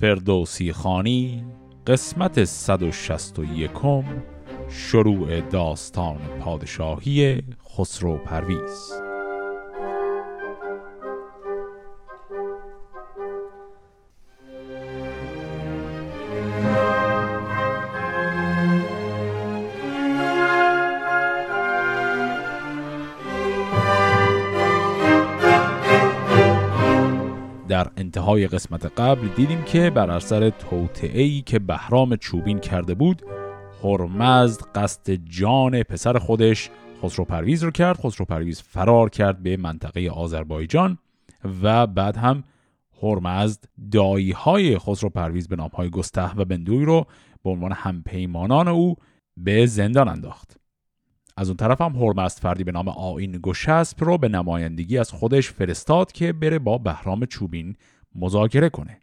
فردوسی خانی قسمت 161 شروع داستان پادشاهی خسرو پرویز. انتهای قسمت قبل دیدیم که بر اثر توطعه‌ای که بهرام چوبین کرده بود هرمزد قصد جان پسر خودش خسرو پرویز رو کرد خسرو پرویز فرار کرد به منطقه آذربایجان و بعد هم هرمزد دایی های خسرو پرویز به نام های گسته و بندوی رو به عنوان همپیمانان او به زندان انداخت. از اون طرف هم هرمزد فردی به نام آین گشسپ رو به نمایندگی از خودش فرستاد که بره با بهرام چوبین مذاکره کنه.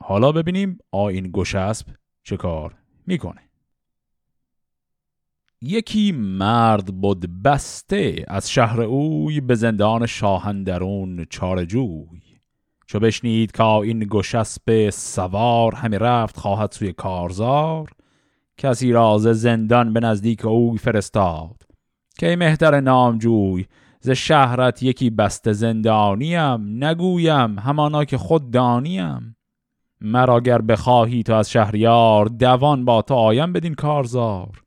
حالا ببینیم آین گشسپ چه کار می‌کنه. یکی مرد بود بسته از شهر اوی به زندان شاهندرون چارجوی چو بشنید که این گشسب سوار همی رفت خواهد سوی کارزار کسی راز زندان به نزدیک اوی فرستاد. که مهتر نامجوی ز شهرت یکی بسته زندانیم نگویم همانا که خود دانیم. مرا گر بخواهی تو از شهریار دوان با تو آیم بدین کارزار.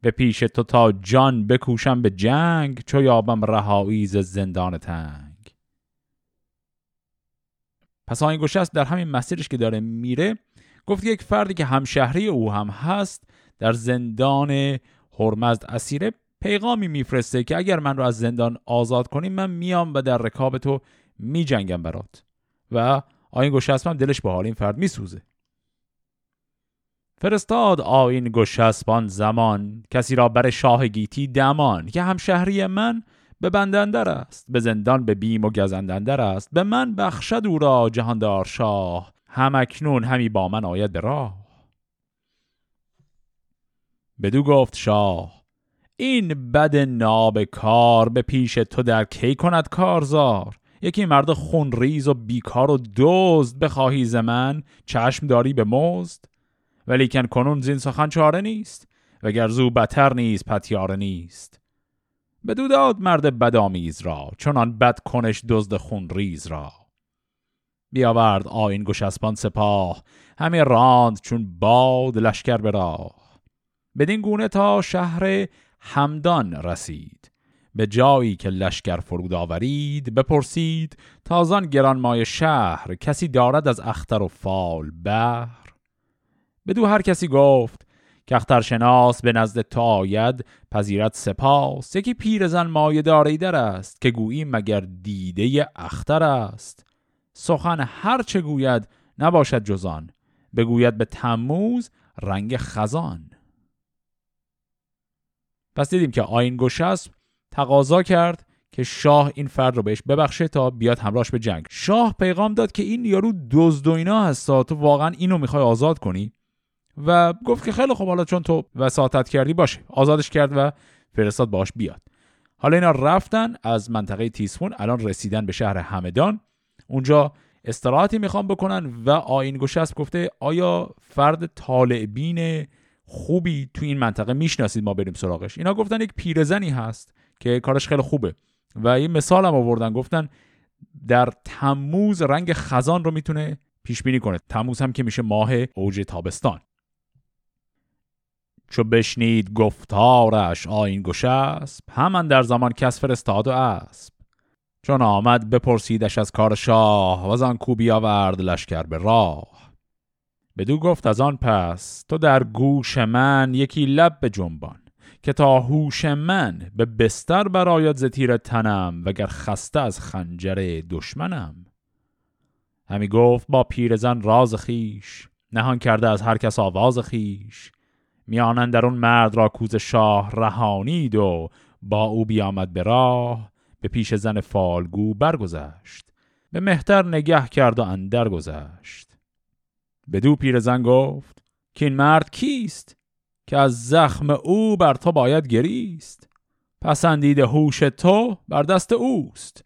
به پیش تو تا جان بکوشم به جنگ چو یابم رهایی ز زندان تنگ. پس آین گشست در همین مسیرش که داره میره گفت یک فردی که همشهری او هم هست در زندان هرمزد اسیره پیغامی میفرسته که اگر من رو از زندان آزاد کنی من میام و در رکاب تو میجنگم برات. و آین گشسب هم دلش به حال این فرد میسوزه. فرستاد آین گشسبان زمان کسی را بر شاه گیتی دمان که همشهری من به بندندر است به زندان به بیم و گزندندر است به من بخشد او را جهاندار شاه. همکنون همی با من آید به راه. بدو گفت شاه این بد ناب کار به پیش تو در کی کند کارزار؟ یکی مرد خونریز و بیکار و دزد بخواهی ز من؟ چشم داری به مزد؟ ولیکن کنون زین سخن چاره نیست وگر زو بتر نیست پتیاره نیست. بدو داد مرد بدآمیز را چنان بد کنش دزد خونریز را. بیاورد آین گشسپان سپاه همه راند چون باد لشکر به راه. بدین گونه تا شهر همدان رسید. به جایی که لشکر فرود آورید بپرسید تازان گران مای شهر کسی دارد از اختر و فال بهر بدو هر کسی گفت که اخترشناس به نزد تو آید پذیرت سپاس. یکی پیرزن مایه داری در است که گویی مگر دیده اختر است. سخن هر چه گوید نباشد جزان بگوید به تموز رنگ خزان. پس دیدیم که آین گشسب تقاضا کرد که شاه این فرد رو بهش ببخشه تا بیاد همراهش به جنگ. شاه پیغام داد که این یارو دزد و اینا هستا. تو واقعا اینو می‌خوای آزاد کنی؟ و گفت که خیلی خوب حالا چون تو وساطت کردی باشه. آزادش کرد و فرستاد باش بیاد. حالا اینا رفتن از منطقه تیسفون الان رسیدن به شهر همدان. اونجا استراحتی می‌خوام بکنن و آین گشسب گفته آیا فرد طالع بین خوبی تو این منطقه می‌شناسید ما بریم سراغش. اینا گفتن یک پیرزنی هست که کارش خیلی خوبه. و یه مثال هم آوردن گفتن در تموز رنگ خزان رو می‌تونه پیش بینی کنه. تموز هم که میشه ماه اوج تابستان. چو بشنید گفتارش آین گشسب همان در زمان کس فرستاد و اسب. چون آمد بپرسیدش از کار شاه و آن آورد لشکر به راه. بدو گفت از آن پس تو در گوش من یکی لب به جنبان که تا هوش من به بستر برایت ز تیر تنم وگر خسته از خنجر دشمنم. همی گفت با پیرزن راز خیش نهان کرده از هر کس آواز خیش میانن در اون مرد را کوز شاه رهانید و با او بیامد به راه به پیش زن فالگو برگذشت به مهتر نگه کرد و اندر گذشت. بدو پیرزن گفت که این مرد کیست که از زخم او بر تو باید گریست؟ پسندید هوش تو بر دست اوست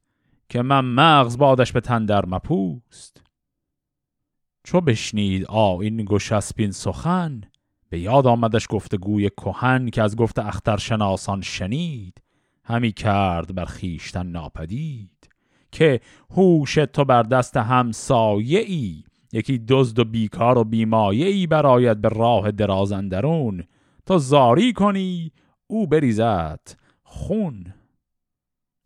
که من مغز بادش به تندر مپوست. چو بشنید آ این گشسپین سخن به یاد آمدش گفتگوی کهن که از گفت اخترشناسان شنید. همی کرد بر خیشتن ناپدید که هوش تو بر دست همسایه ای یکی دزد و بیکار و بیمایه ای براید به راه درازندرون تو زاری کنی او بریزد خون.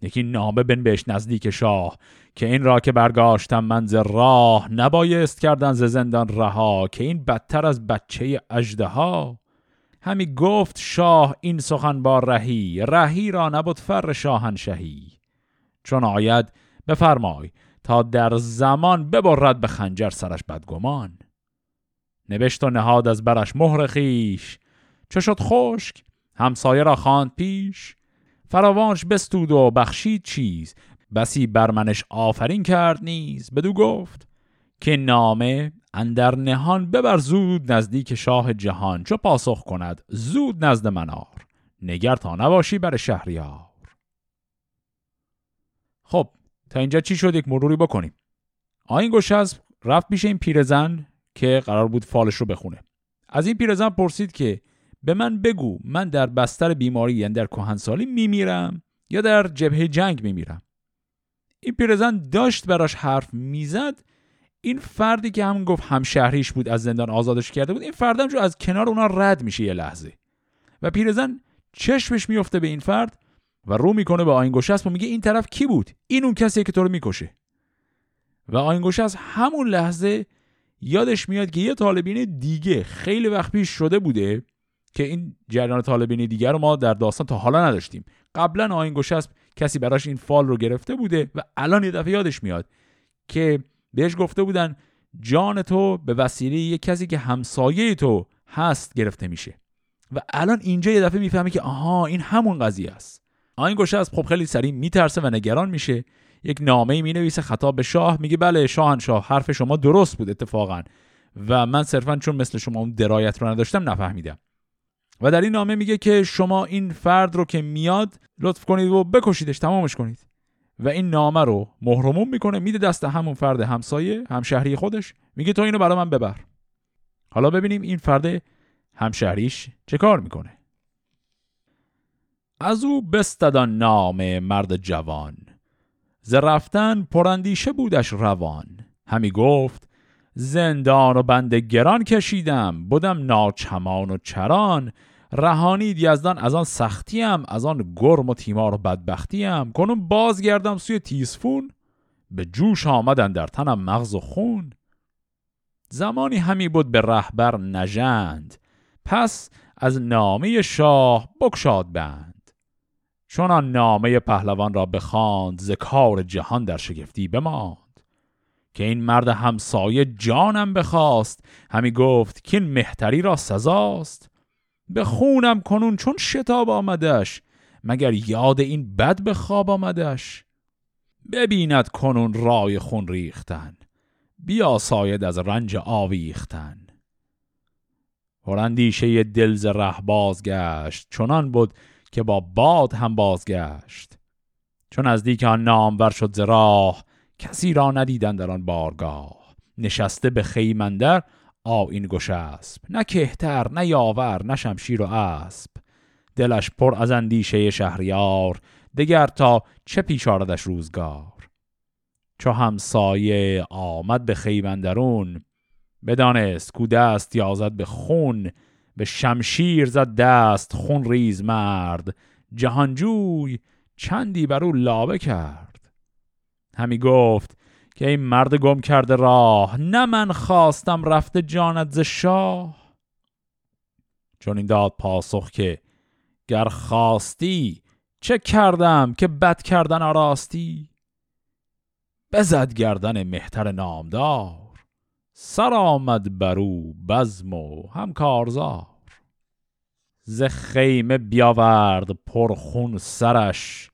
یکی نامه بنبش نزدیک شاه که این را که برگاشتم منز راه نبایست کردن ز زندان رها که این بدتر از بچه اجده ها همی گفت شاه این سخن با رهی رهی را نبود فر شاهنشهی. چون آید بفرمای تا در زمان ببرد به خنجر سرش بدگمان. نوشت و نهاد از برش مهر خیش چه شد خشک همسایه را خواند پیش. فراوانش بستود و بخشید چیز. بسی برمنش آفرین کرد نیز. بدو گفت که نامه اندر نهان ببر زود نزدیک شاه جهان. چو پاسخ کند زود نزد منار. نگر تا نباشی بر شهریار. خب تا اینجا چی شد؟ یک مروری بکنیم. آین گوشز رفت پیش این پیرزن که قرار بود فالش رو بخونه. از این پیرزن پرسید که به من بگو من در بستر بیماری یعنی در کهنسالی میمیرم یا در جبهه جنگ میمیرم؟ این پیرزن داشت براش حرف می‌زد. این فردی که هم گفت همشهریش بود از زندان آزادش کرده بود این فردم جو از کنار اونا رد میشه یه لحظه. و پیرزن چشمش میفته به این فرد و رو می‌کنه به آینگوشست و میگه این طرف کی بود؟ این اون کسیه که تو رو می‌کشه. و آینگوشست همون لحظه یادش میاد که یه طالبین دیگه خیلی وقت پیش شده بوده که این جریان طالبین دیگر رو ما در داستان تا حالا نداشتیم. قبلا آینگوشست کسی براش این فال رو گرفته بوده و الان یه دفعه یادش میاد که بهش گفته بودن جان تو به وسیله یک کسی که همسایه تو هست گرفته میشه. و الان اینجا یه دفعه می‌فهمه که آها این همون قضیه است. آین گوشه از خب خیلی سریع میترسه و نگران میشه. یک نامه می نویسه خطاب به شاه میگه بله شاهنشاه حرف شما درست بود اتفاقا. و من صرفا چون مثل شما اون درایت رو نداشتم نفهمیدم. و در این نامه میگه که شما این فرد رو که میاد لطف کنید و بکشیدش تمامش کنید. و این نامه رو مهرموم می‌کنه میده دست همون فرد همسایه همشهری خودش. میگه تو اینو برای من ببر. حالا ببینیم این فرد همشهریش چه کار می‌کنه. از او بستدان نام مرد جوان. ز رفتن پرندیشه بودش روان. همی گفت زندان و بند گران کشیدم بودم ناچمان و چران. رهانید یزدان از آن سختیم از آن گرم و تیمار و بدبختیم. کنون بازگردم سوی تیزفون به جوش آمدن در تنم مغز و خون. زمانی همی بود به رهبر نژند پس از نامه شاه بکشاد بند. چون آن نامه پهلوان را بخواند ز کار جهان در شگفتی بماند. که این مرد همسایه جانم بخواست همی گفت که این مهتری را سزاست. به خونم کنون چون شتاب آمدش مگر یاد این بد به خواب آمدش. ببیند کنون رای خون ریختن بیا ساید از رنج آویختن. پراندیشه دل ز ره بازگشت چنان بود که با باد هم بازگشت. چون از آن نامور شد ز راه کسی را ندیدن در آن بارگاه. نشسته به خیمندر آین گشسب نه کهتر نه یاور نه شمشیر و اسب دلش پر از اندیشه شهریار دگر تا چه پیش آردش روزگار. چو همسایه آمد به خیمندرون بدانست کو دست یازد به خون. به شمشیر زد دست خون ریز مرد. جهانجوی چندی بر او لابه کرد. همی گفت که این مرد گم کرده راه نه من خواستم رفته جانت ز شاه. چون این داد پاسخ که گر خواستی چه کردم که بد کردن آراستی؟ بزد گردن مهتر نامدار. سر آمد برو بزم و هم کارزار ز خیمه بیاورد پرخون سرش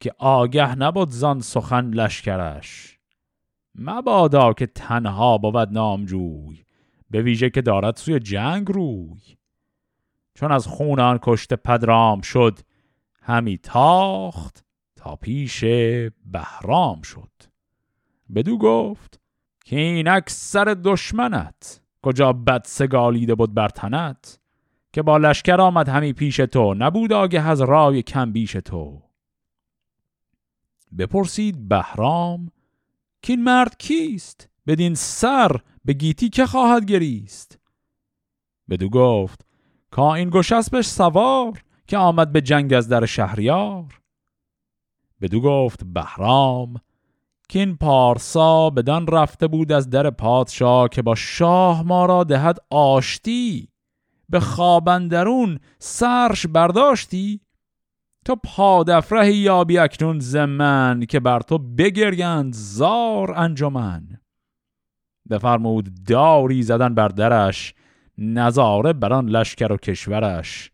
که آگه نبود زان سخن لشکرش. مبادا که تنها بود نامجوی به ویژه که دارد سوی جنگ روی. چون از خون آن کشته پدرام شد همی تاخت تا پیش بهرام شد. بدو گفت که این اکثر دشمنت. کجا بد سگالیده بود بر تنت؟ که با لشکر آمد همی پیش تو نبود آگه از رای کم بیش تو. بپرسید بهرام که این مرد کیست؟ بدین سر به گیتی که خواهد گریست؟ بدو گفت کا این گشسبش سوار که آمد به جنگ از در شهریار. بدو گفت بهرام که پارسا بدان رفته بود از در پادشاه که با شاه ما را دهد آشتی به خوابندرون سرش برداشتی؟ تو پادفره یابی اکنون زمن که بر تو بگریند زار انجمن. بفرمود داری زدن بر درش نظاره بران لشکر و کشورش.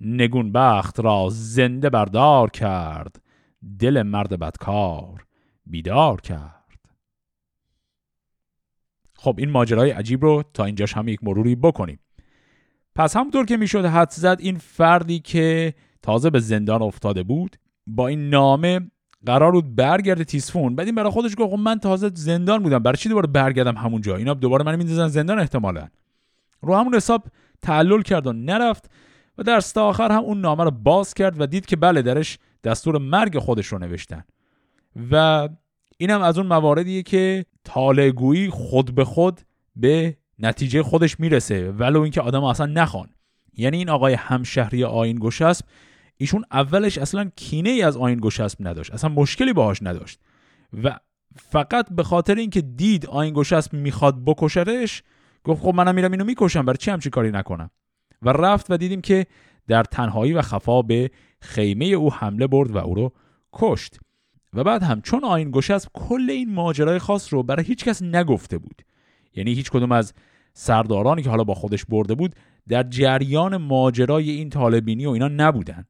نگون بخت را زنده بردار کرد دل مرد بدکار. بیدار کرد. خب این ماجرای عجیب رو تا اینجاش هم یک مروری بکنیم. پس همونطور که می‌شد حد زد این فردی که تازه به زندان افتاده بود با این نامه قرار بود برگرده تیسفون بعد این برای خودش گفت خب من تازه زندان بودم. برای چی دوباره برگردم همونجا اینا دوباره من میندازن زندان احتمالا. رو همون حساب تعلل کرد و نرفت و در آخر هم اون نامه رو باز کرد و دید که بله درش دستور مرگ خودش رو نوشتن. و اینم از اون مواردیه که طالعگویی خود به خود به نتیجه خودش می‌رسه ولو اینکه آدم اصلا نخوان. یعنی این آقای همشهری آین گشسب ایشون اولش اصلا کینه ای از آین گشسب نداشت اصلا مشکلی باهاش نداشت. و فقط به خاطر اینکه دید آین گشسب می‌خواد بکشرش گفت خب منم میرم اینو می‌کشم برای چی همچی کاری نکنم؟ و رفت و دیدیم که در تنهایی و خفا به خیمه او حمله برد و او رو کشت. و بعد هم چون آین گشسب کل این ماجرای خاص رو برای هیچ کس نگفته بود. یعنی هیچ کدوم از سردارانی که حالا با خودش برده بود در جریان ماجرای این طالبینی و اینا نبودن.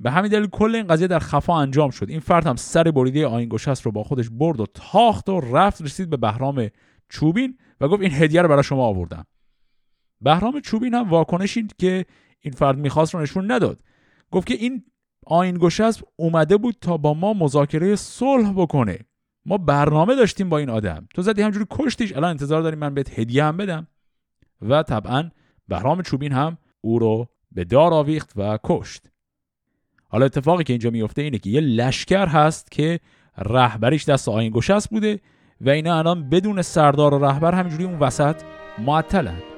به همین دلیل کل این قضیه در خفا انجام شد. این فرد هم سر بریده آین گشست رو با خودش برد و تاخت و رفت رسید به بهرام چوبین و گفت این هدیه رو برای شما آوردم. بهرام چوبین هم واکنشی که این فرد می‌خواست رو نشون نداد. گفت که این آین گشست اومده بود تا با ما مذاکره صلح بکنه. ما برنامه داشتیم با این آدم. تو زدی همجوری کشتیش. الان انتظار داریم من بهت هدیه هم بدم. و طبعا بهرام چوبین هم او رو به دار آویخت و کشت. حالا اتفاقی که اینجا میفته اینه که یه لشکر هست که رهبریش دست آین گشست بوده و اینا الان بدون سردار و رهبر همینجوری اون وسط معطلن.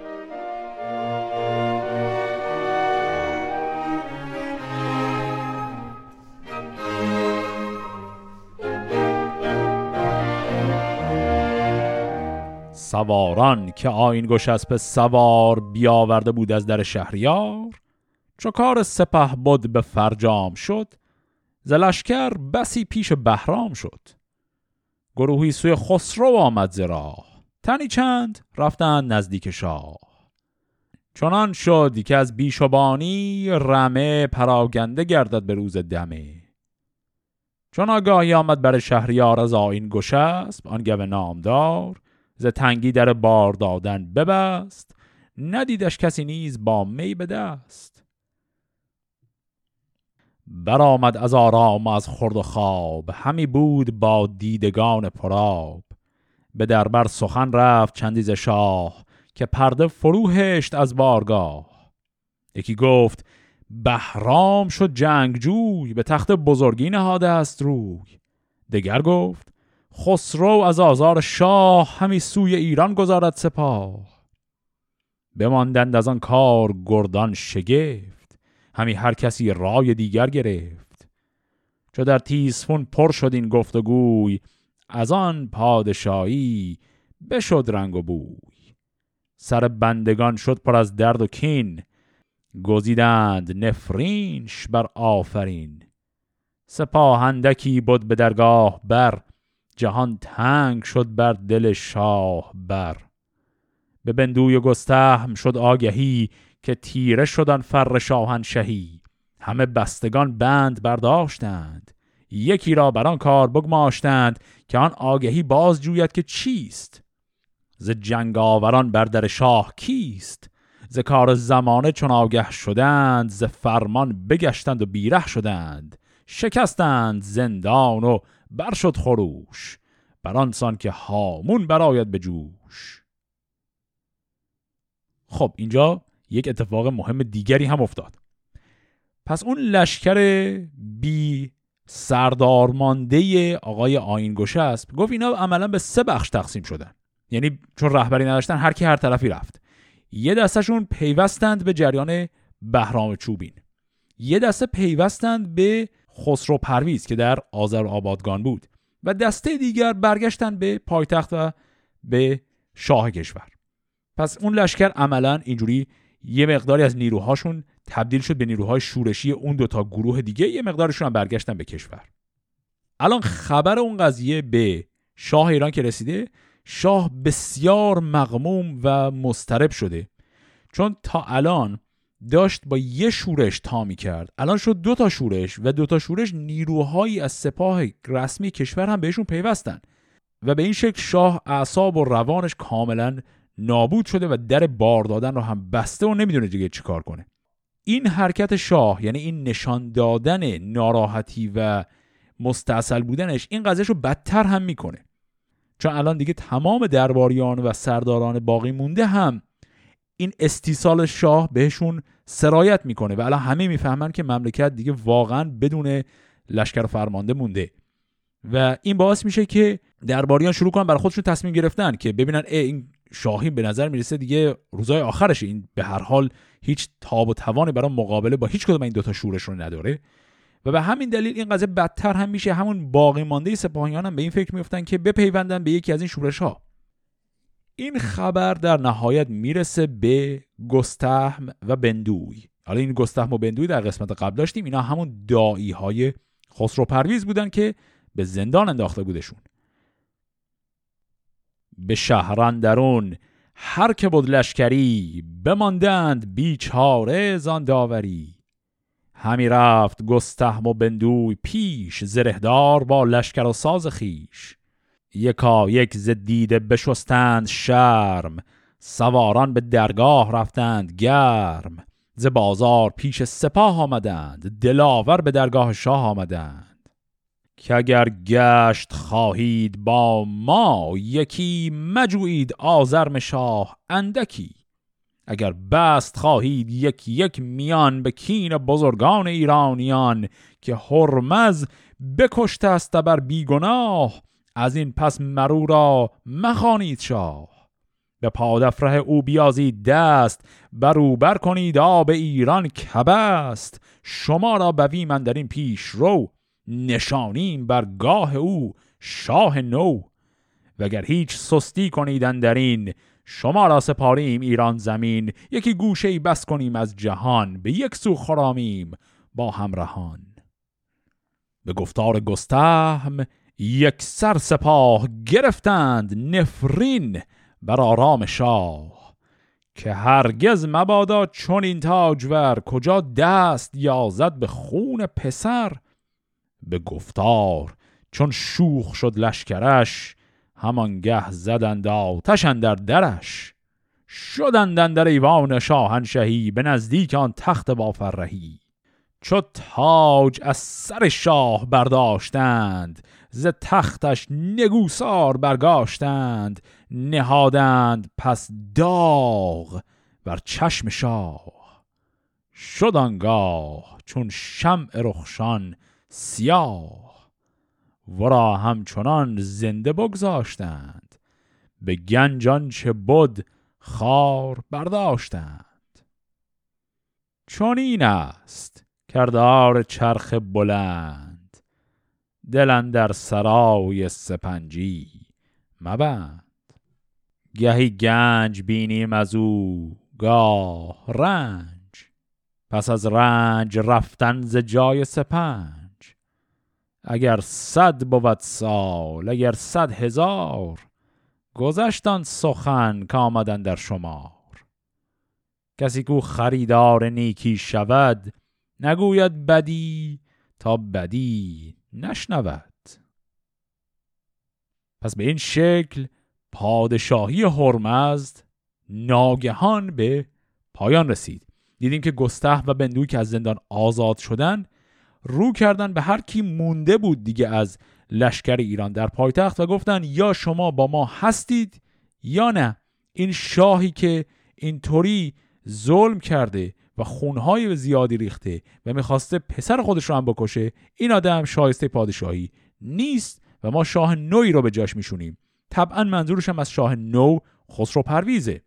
سواران که آین گشسب سوار بیاورده بود از در شهریار چو کار سپه بود به فرجام شد زلشکر بسی پیش بهرام شد. گروهی سوی خسرو آمد زرا تنی چند رفتند نزدیک شاه. چنان شد که از بیشبانی رمه پراگنده گردد به روز دمه. چون آگاهی آمد بر شهریار از آین گشسب آن گوه نامدار ز تنگی در بار دادن ببست ندیدش کسی نیز با می به دست. برآمد از آرام از خورد و خواب همی بود با دیدگان پراب به دربر سخن رفت چندیز شاه که پرده فرو هشت از بارگاه. یکی گفت بهرام شد جنگجوی به تخت بزرگی نهاده است روی. دگر گفت خسرو از آزار شاه همی سوی ایران گذارد سپاه. بماندند از آن کار گردان شگفت همی هر کسی رای دیگر گرفت. چو در تیسفون پر شد این گفتگوی از آن پادشاهی بشد رنگ و بوی. سر بندگان شد پر از درد و کین گزیدند نفرینش بر آفرین. سپاهندکی بود به درگاه بر جهان تنگ شد بر دل شاه بر. به بندوی گستهم شد آگهی که تیره شدن فر شاهنشهی. همه بستگان بند برداشتند. یکی را بر آن کار بگماشتند که آن آگهی باز جوید که چیست؟ ز جنگ آوران بر در شاه کیست؟ ز کار زمانه چون آگه شدند ز فرمان بگشتند و بیره شدند. شکستند زندان و بر شد خروش برانسان که هامون براید به جوش. خب اینجا یک اتفاق مهم دیگری هم افتاد. پس اون لشکر بی سردارمانده آقای آینگوشه است. گفت اینا عملا به سه بخش تقسیم شدن. یعنی چون رهبری نداشتن هر کی هر طرفی رفت. یه دستشون پیوستند به جریان بهرام چوبین. یه دسته پیوستند به خسرو پرویز که در آذر آبادگان بود و دسته دیگر برگشتن به پایتخت و به شاه کشور. پس اون لشکر عملا اینجوری یه مقداری از نیروهاشون تبدیل شد به نیروهای شورشی اون دوتا گروه دیگه یه مقدارشون هم برگشتن به کشور. الان خبر اون قضیه به شاه ایران که رسیده شاه بسیار مغموم و مسترب شده. چون تا الان داشت با یه شورش تا می کرد الان شد دو تا شورش و دو تا شورش نیروهایی از سپاه رسمی کشور هم بهشون پیوستن و به این شکل شاه اعصاب و روانش کاملا نابود شده و در بار دادن رو هم بسته و نمی‌دونه دیگه چیکار کنه. این حرکت شاه یعنی این نشان دادن ناراحتی و مستاصل بودنش این قضیهش رو بدتر هم می‌کنه. چون الان دیگه تمام درباریان و سرداران باقی مونده هم این استیصال شاه بهشون سرایت می‌کنه و الان همه می‌فهمن که مملکت دیگه واقعا بدون لشکر فرمانده مونده. و این باعث میشه که درباریان شروع کنن برای خودشون تصمیم گرفتن که ببینن این شاهین به نظر می‌رسه دیگه روزای آخرش این به هر حال هیچ تاب و توانی برای مقابله با هیچ کدوم این دوتا شورش رو نداره. و به همین دلیل این قضیه بدتر هم میشه. همون باقی مانده سپاهیان هم به این فکر میفتن که بپیوندن به یکی از این شورش ها این خبر در نهایت می‌رسه به گستهم و بندوی. حالا این گستهم و بندوی در قسمت قبل داشتیم اینا همون دایی های خسرو پرویز بودن که به زندان انداخته بودشون. به شهران درون هر که بود لشکری بماندند بیچاره زان داوری همی رفت گستهم و بندوی پیش زرهدار با لشکر و ساز خیش. یکا یک زدیده بشستند شرم سواران به درگاه رفتند گرم. ز بازار پیش سپاه آمدند دلاور به درگاه شاه آمدند. که اگر گشت خواهید با ما یکی مجوید آزرم شاه اندکی. اگر بست خواهید یک یک میان به کین بزرگان ایرانیان که هرمز بکشت است بر بیگناه. از این پس مرو را مخانید شاه. به پادفره او بیازید دست برو بر کنید آب ایران کبست. شما را بوی من در این پیش رو نشانیم بر گاه او شاه نو. وگر هیچ سستی کنیدن در این شما را سپاریم ایران زمین. یکی گوشه بس کنیم از جهان به یک سو خرامیم با همراهان. به گفتار گستهم یک سر سپاه گرفتند نفرین بر آرام شاه که هرگز مبادا چون این تاجور کجا دست یازد به خون پسر به گفتار چون شوخ شد لشکرش همانگه زدند آتش در درش. شدند در ایوان شاهنشهی به نزدیک آن تخت بافرهی. چو تاج از سر شاه برداشتند ز تختش نگوسار برگاشتند نهادند پس داغ بر چشم شاه. شد آنگاه چون شمع رخشان سیاه ورا همچنان زنده بگذاشتند به گنجان چه بود خار برداشتند. چون است کردار چرخ بلند. دلن در سرای سپنجی. مبند. گهی گنج بینیم از او گاه رنج. پس از رنج رفتن ز جای سپنج. اگر صد بود سال اگر صد هزار گذشتان سخن که آمدن در شمار. کسی کو خریدار نیکی شود نگوید بدی تا بدی. نشنود. پس به این شکل پادشاهی هرمزد ناگهان به پایان رسید. دیدیم که گسته و بندوی که از زندان آزاد شدن رو کردن به هر کی مونده بود دیگه از لشکر ایران در پایتخت و گفتن یا شما با ما هستید یا نه. این شاهی که اینطوری ظلم کرده و خونهای زیادی ریخته و می‌خواسته پسر خودش رو هم بکشه این آدم شایسته پادشاهی نیست و ما شاه نوی رو به جاش میشونیم. طبعا منظورش هم از شاه نو خسرو پرویزه.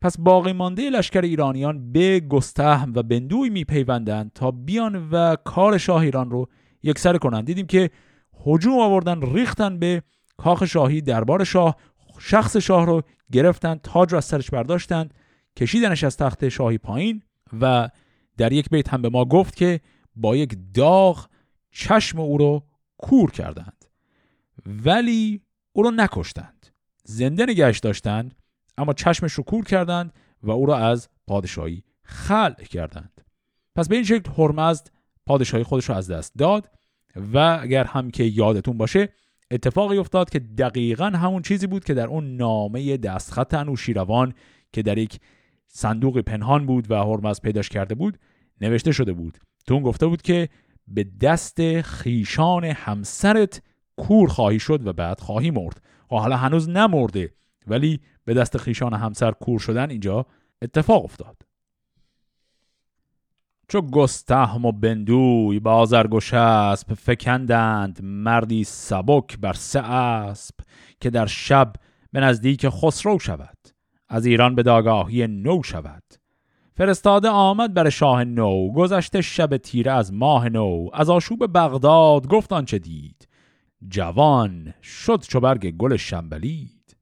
پس باقی مانده لشکر ایرانیان به گستهم و بندوی میپیوندند تا بیان و کار شاه ایران رو یکسر کنند. دیدیم که هجوم آوردن ریختن به کاخ شاهی دربار شاه شخص شاه رو گرفتن تاج رو از سرش برداشتند کشیدنش از تخت شاهی پایین. و در یک بیت هم به ما گفت که با یک داغ چشم او رو کور کردند. ولی او رو نکشتند. زنده نگهش داشتند اما چشمش رو کور کردند و او را از پادشاهی خلع کردند. پس به این شکل هرمزد پادشاهی خودش رو از دست داد و اگر هم که یادتون باشه اتفاقی افتاد که دقیقا همون چیزی بود که در اون نامه دستخط انوشیروان که در یک صندوق پنهان بود و هرمز پیداش کرده بود نوشته شده بود. تو اون گفته بود که به دست خیشان همسرت کور خواهی شد و بعد خواهی مرد. و حالا هنوز نمرده ولی به دست خیشان همسر کور شدن اینجا اتفاق افتاد. چو گستهم و بندوی بازرگوش اسب فکندند مردی سبک بر سه اسب که در شب به نزدیک خسرو شود. از ایران به داگاهی نو شود. فرستاده آمد بر شاه نو گذشته شب تیره از ماه نو از آشوب بغداد گفت آنچه دید. جوان شد چو برگ گل شنبلید.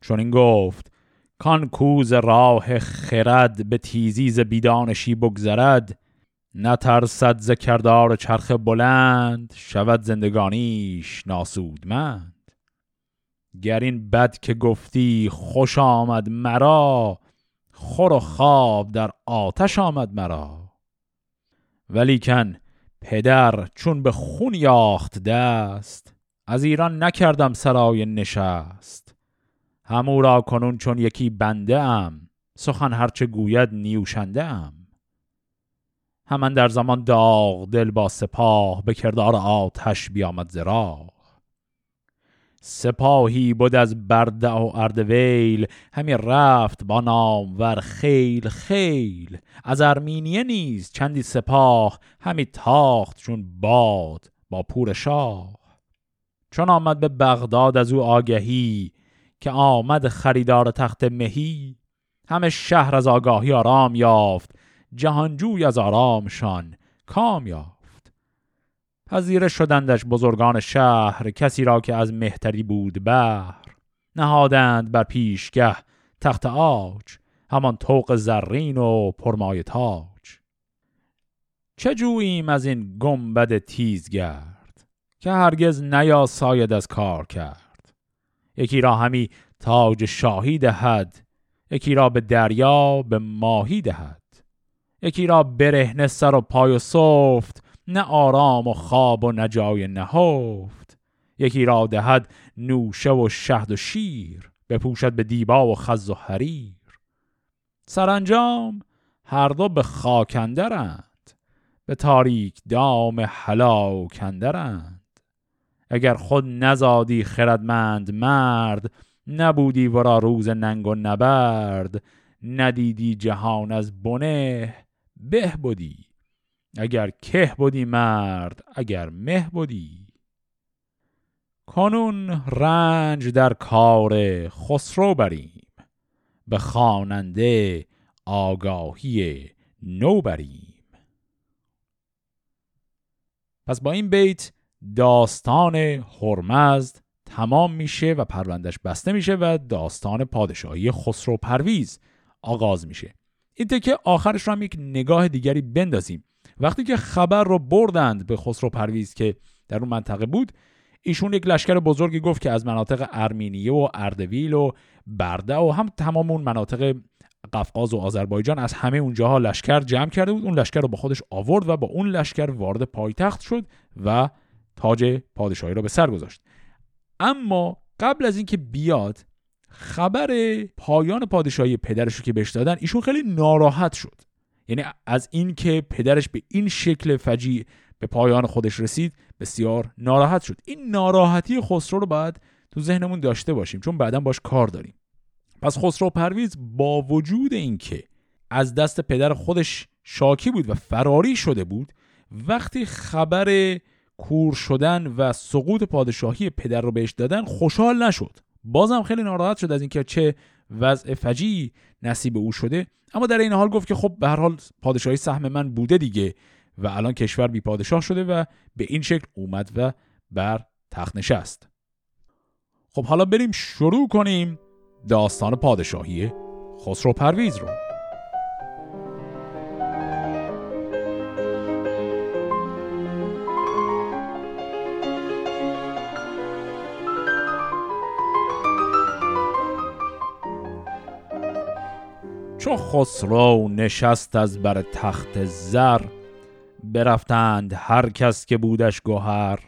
چون این گفت کان کوز راه خرد به تیزی ز بیدانشی بگذرد نترسد ز کردار چرخ بلند شود زندگانیش ناسودمند. گر این بد که گفتی خوش آمد مرا خور و خواب در آتش آمد مرا. ولیکن پدر چون به خون یاخت دست از ایران نکردم سرای نشست. همو را کنون چون یکی بنده ام سخن هرچه گوید نیوشنده ام همان در زمان داغ دل با سپاه به کردار آتش بیامد زراغ سپاهی بود از برده و اردویل همی رفت با نامور خیل خیل. از ارمینیه نیز چندی سپاه همی تاخت چون باد با پور شاه. چون آمد به بغداد از او آگهی که آمد خریدار تخت مهی همه شهر از آگاهی آرام یافت جهانجوی از آرامشان کام یافت. پذیره شدندش بزرگان شهر کسی را که از مهتری بود بهر نهادند بر پیشگه تخت آج همان توق زرین و پرمای تاج. چه جوییم از این گنبد تیزگرد که هرگز نیاساید از کار کرد؟ یکی را همی تاج شاهی دهد یکی را به دریا به ماهی دهد. یکی را برهنه سر و پای و صفت نه آرام و خواب و نجای نهفت. یکی را دهد نوشه و شهد و شیر بپوشد به دیبا و خز و حریر. سرانجام هر دو به خاکندرند به تاریک دام حلاکندرند اگر خود نزادی خردمند مرد نبودی ورا روز ننگ و نبرد. ندیدی جهان از بنه به بودی اگر که بودی مرد اگر مه بودی کنون رنج در کار خسرو بریم به خواننده آگاهی نو بریم. پس با این بیت داستان هرمزد تمام میشه و پروندش بسته میشه و داستان پادشاهی خسرو پرویز آغاز میشه. این تکه آخرش رو هم یک نگاه دیگری بندازیم. وقتی که خبر رو بردند به خسرو پرویز که در اون منطقه بود ایشون یک لشکر بزرگی گفت که از مناطق ارمینیه و اردویل و برده و هم تمام اون مناطق قفقاز و آذربایجان از همه اونجاها لشکر جمع کرده بود. اون لشکر رو با خودش آورد و با اون لشکر وارد پایتخت شد و تاج پادشاهی را به سر گذاشت. اما قبل از اینکه بیاد خبر پایان پادشاهی پدرش رو که بهش دادن ایشون خیلی ناراحت شد. یعنی از اینکه پدرش به این شکل فجیع به پایان خودش رسید بسیار ناراحت شد. این ناراحتی خسرو رو باید تو ذهنمون داشته باشیم چون بعدا باش کار داریم. پس خسرو پرویز با وجود اینکه از دست پدر خودش شاکی بود و فراری شده بود وقتی خبر کور شدن و سقوط پادشاهی پدر رو بهش دادن خوشحال نشد. بازم خیلی ناراحت شد از اینکه چه وضع فجی نصیب او شده. اما در این حال گفت که خب به هر حال پادشاهی سهم من بوده دیگه و الان کشور بی پادشاه شده و به این شکل اومد و بر تخت نشست. خب حالا بریم شروع کنیم داستان پادشاهی خسرو پرویز رو. چو خسرو نشست از بر تخت زر برفتند هر کس که بودش گوهر.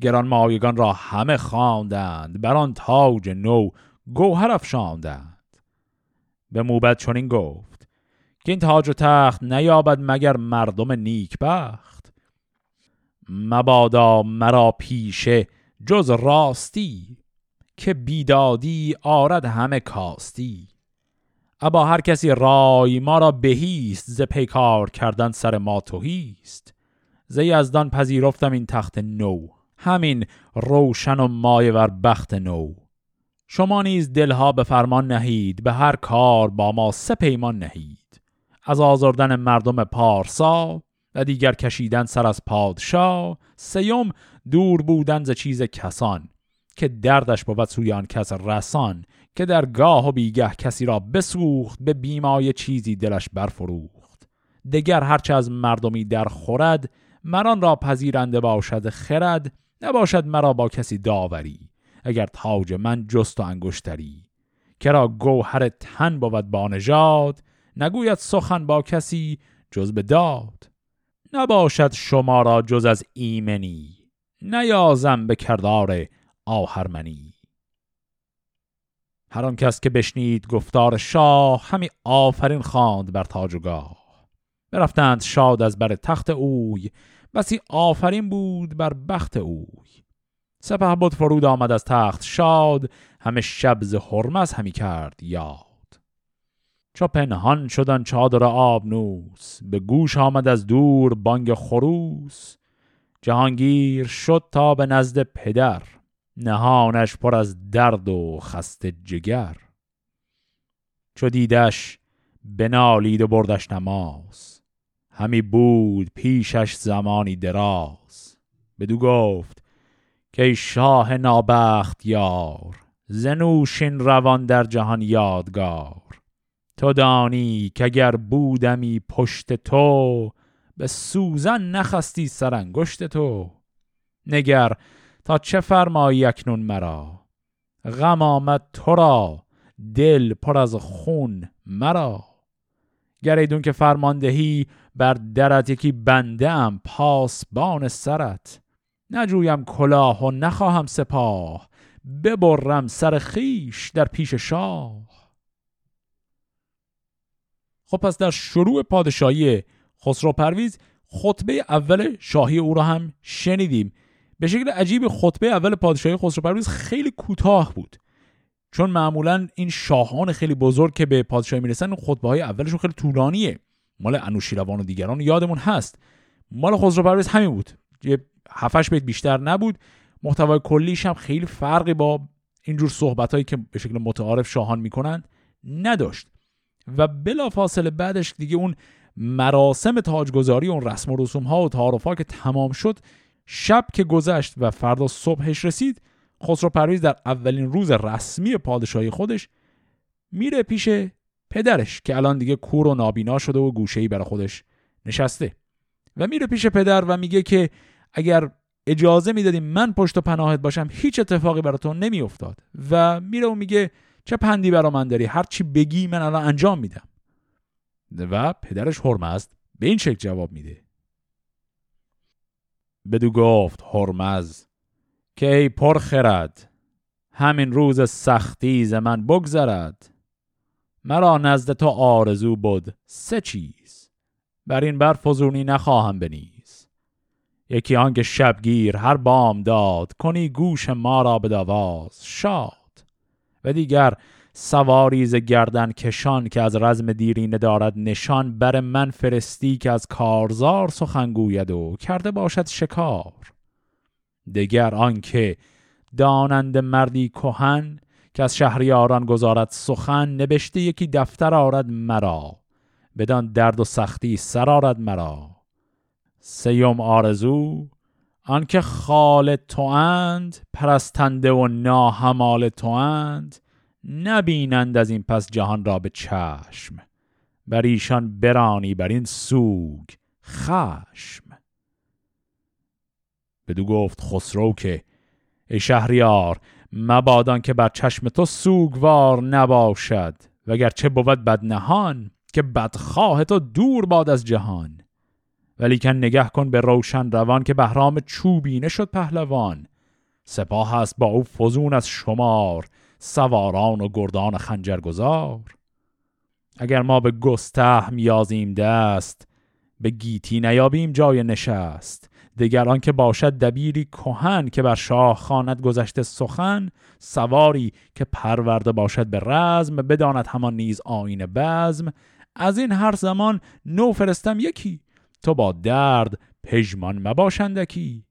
گران مایگان را همه خواندند بر آن تاج نو گوهر افشاندند. به موبت چنین گفت که این تاج و تخت نیابد مگر مردم نیک بخت مبادا مرا پیشه جز راستی که بیدادی آرد همه کاستی. ابا هر کسی رای ما را بهیست ز پیکار کردن سر ما توهیست ز یزدان پذیرفتم این تخت نو. همین روشن و مایه ور بخت نو. شما نیز دلها به فرمان نهید به هر کار با ما سه پیمان نهید. از آزردن مردم پارسا و دیگر کشیدن سر از پادشاه سیوم دور بودن ز چیز کسان که دردش بود سوی آن کس رسان. که در گاه و بیگه کسی را بسوخت به بیمای چیزی دلش برفروخت. دگر هرچه از مردمی در خورد مران را پذیرنده باشد خرد نباشد مرا با کسی داوری اگر تاج من جست و انگشتری. کرا گوهر تن بود با نژاد نگوید سخن با کسی جز به داد. نباشد شما را جز از ایمنی نیازم به کردار آهرمنی. هر کس که بشنید گفتار شاه همی آفرین خواند بر تاج و گاه برفتند شاد از بر تخت اوی بسی آفرین بود بر بخت اوی. سپه بود فرود آمد از تخت شاد همه شب ز هرمز همی کرد یاد. چو پنهان شدن چادر آبنوس به گوش آمد از دور بانگ خروس. جهانگیر شد تا به نزد پدر نهانش پر از درد و خسته جگر. چو دیدش بنالید و بردش نماز. همی بود پیشش زمانی دراز. بدو گفت که ای شاه نابخت یار زنوشین روان در جهان یادگار. تو دانی که اگر بودمی پشت تو به سوزن نخستی سرانگشت تو. نگر تا چه فرمایی اکنون مرا؟ غم آمد تو را دل پر از خون مرا. گر ایدون که فرماندهی بر درت یکی بنده ام پاسبان سرت. نجویم کلاه و نخواهم سپاه ببرم سر خیش در پیش شاه. خب پس در شروع پادشاهی خسرو پرویز خطبه اول شاهی او را هم شنیدیم. به شکل عجیب خطبه اول پادشاهی خسرو پرویز خیلی کوتاه بود. چون معمولا این شاهان خیلی بزرگ که به پادشاهی می‌رسن خطبه های اولشون خیلی طولانیه. مال انوشیروان و دیگران یادمون هست. مال خسرو پرویز همین بود. یه هفتش بیت بیشتر نبود. محتوای کلیش هم خیلی فرقی با اینجور صحبت هایی که به شکل متعارف شاهان می‌کنن نداشت. و بلا فاصله بعدش دیگه اون مراسم تاجگذاری اون رسم و رسوم ها و تعارف ها که تمام شد شب که گذشت و فردا صبحش رسید خسرو پرویز در اولین روز رسمی پادشاهی خودش میره پیش پدرش که الان دیگه کور و نابینا شده و گوشه‌ای برای خودش نشسته. و میره پیش پدر و میگه که اگر اجازه می‌دادی من پشت و پناهت باشم هیچ اتفاقی برای تو نمیافتاد. و میره و میگه چه پندی برا من داری؟ هر چی بگی من الان انجام میدم. و پدرش هرمزد به این شکل جواب میده. بدو گفت هرمز که ای پر خرد همین روز سختی ز من بگذرد. مرا نزد تو آرزو بود سه چیز بر این بر فزونی نخواهم بنیز. یکی آنکه شبگیر هر بام داد کنی گوش ما را به شاد. و دیگر سواری ز گردن کشان که از رزم دیرینه دارد نشان بر من فرستی که از کارزار سخن گوید و کرده باشد شکار. دگر آنکه دانند مردی کهن که از شهریاران گذارد سخن نبشته یکی دفتر آرد مرا. بدان درد و سختی سر آرد مرا. سیوم آرزو آنکه خال تو اند پرستنده و ناهمال تو اند نبینند از این پس جهان را به چشم بر ایشان برانی بر این سوگ خشم. بدو گفت خسرو که ای شهریار مبادان که بر چشم تو سوگوار نباشد وگرچه بود بدنهان که بدخواه تو دور باد از جهان. ولی که نگه کن به روشن روان که بهرام چوبینه شد پهلوان. سپاه است با او فزون از شمار سواران و گردان خنجرگزار اگر ما به گسته میازیم دست به گیتی نیابیم جای نشست. دگر که باشد دبیری کهن که بر شاه خواند گذشته سخن سواری که پرورده باشد به رزم بداند همان نیز آین بزم. از این هر زمان نو فرستم یکی تو با درد پژمان مباشندکی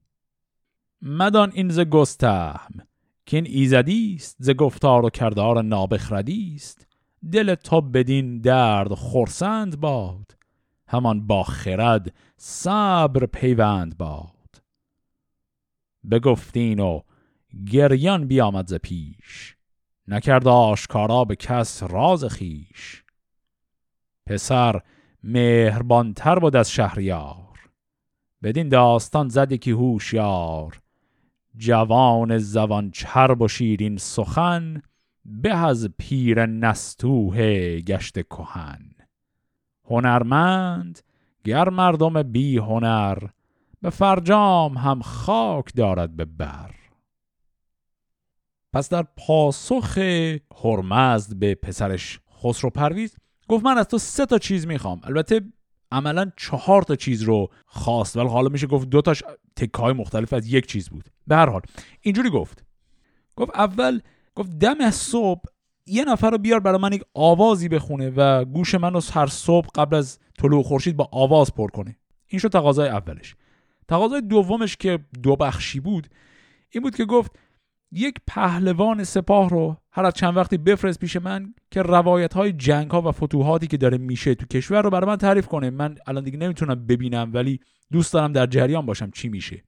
مدان این ز گستهم که این ایزدی است ز گفتار و کردار نابخردی است. دل تو بدین درد خرسند باد همان با خرد صبر پیوند باد. بگفتین و گریان بیامد ز پیش نکرد آشکارا به کس راز خیش پسر مهربانتر بود از شهریار بدین داستان زد که هوشیار. جوان زوان چرب و شیرین سخن به از پیر نستوه گشت کهن. هنرمند گر مردم بی هنر به فرجام هم خاک دارد به بر. پس در پاسخ هرمزد به پسرش خسرو پرویز گفت من از تو سه تا چیز می‌خوام. البته عملا چهار تا چیز رو خواست. ولی حالا میشه گفت دو تاش تکای مختلف از یک چیز بود. به هر حال اینجوری گفت. گفت اول گفت دم صبح یه نفر رو بیار برای من یک آوازی بخونه و گوش من هر صبح قبل از طلوع خورشید با آواز پر کنه. این شد تقاضای اولش. تقاضای دومش که دو بخشی بود این بود که گفت یک پهلوان سپاه رو هر از چند وقتی بفرست پیش من که روایت های جنگ ها و فتوحاتی که داره میشه تو کشور رو برای من تعریف کنه. من الان دیگه نمی‌تونم ببینم ولی دوست دارم در جریان باشم چی میشه.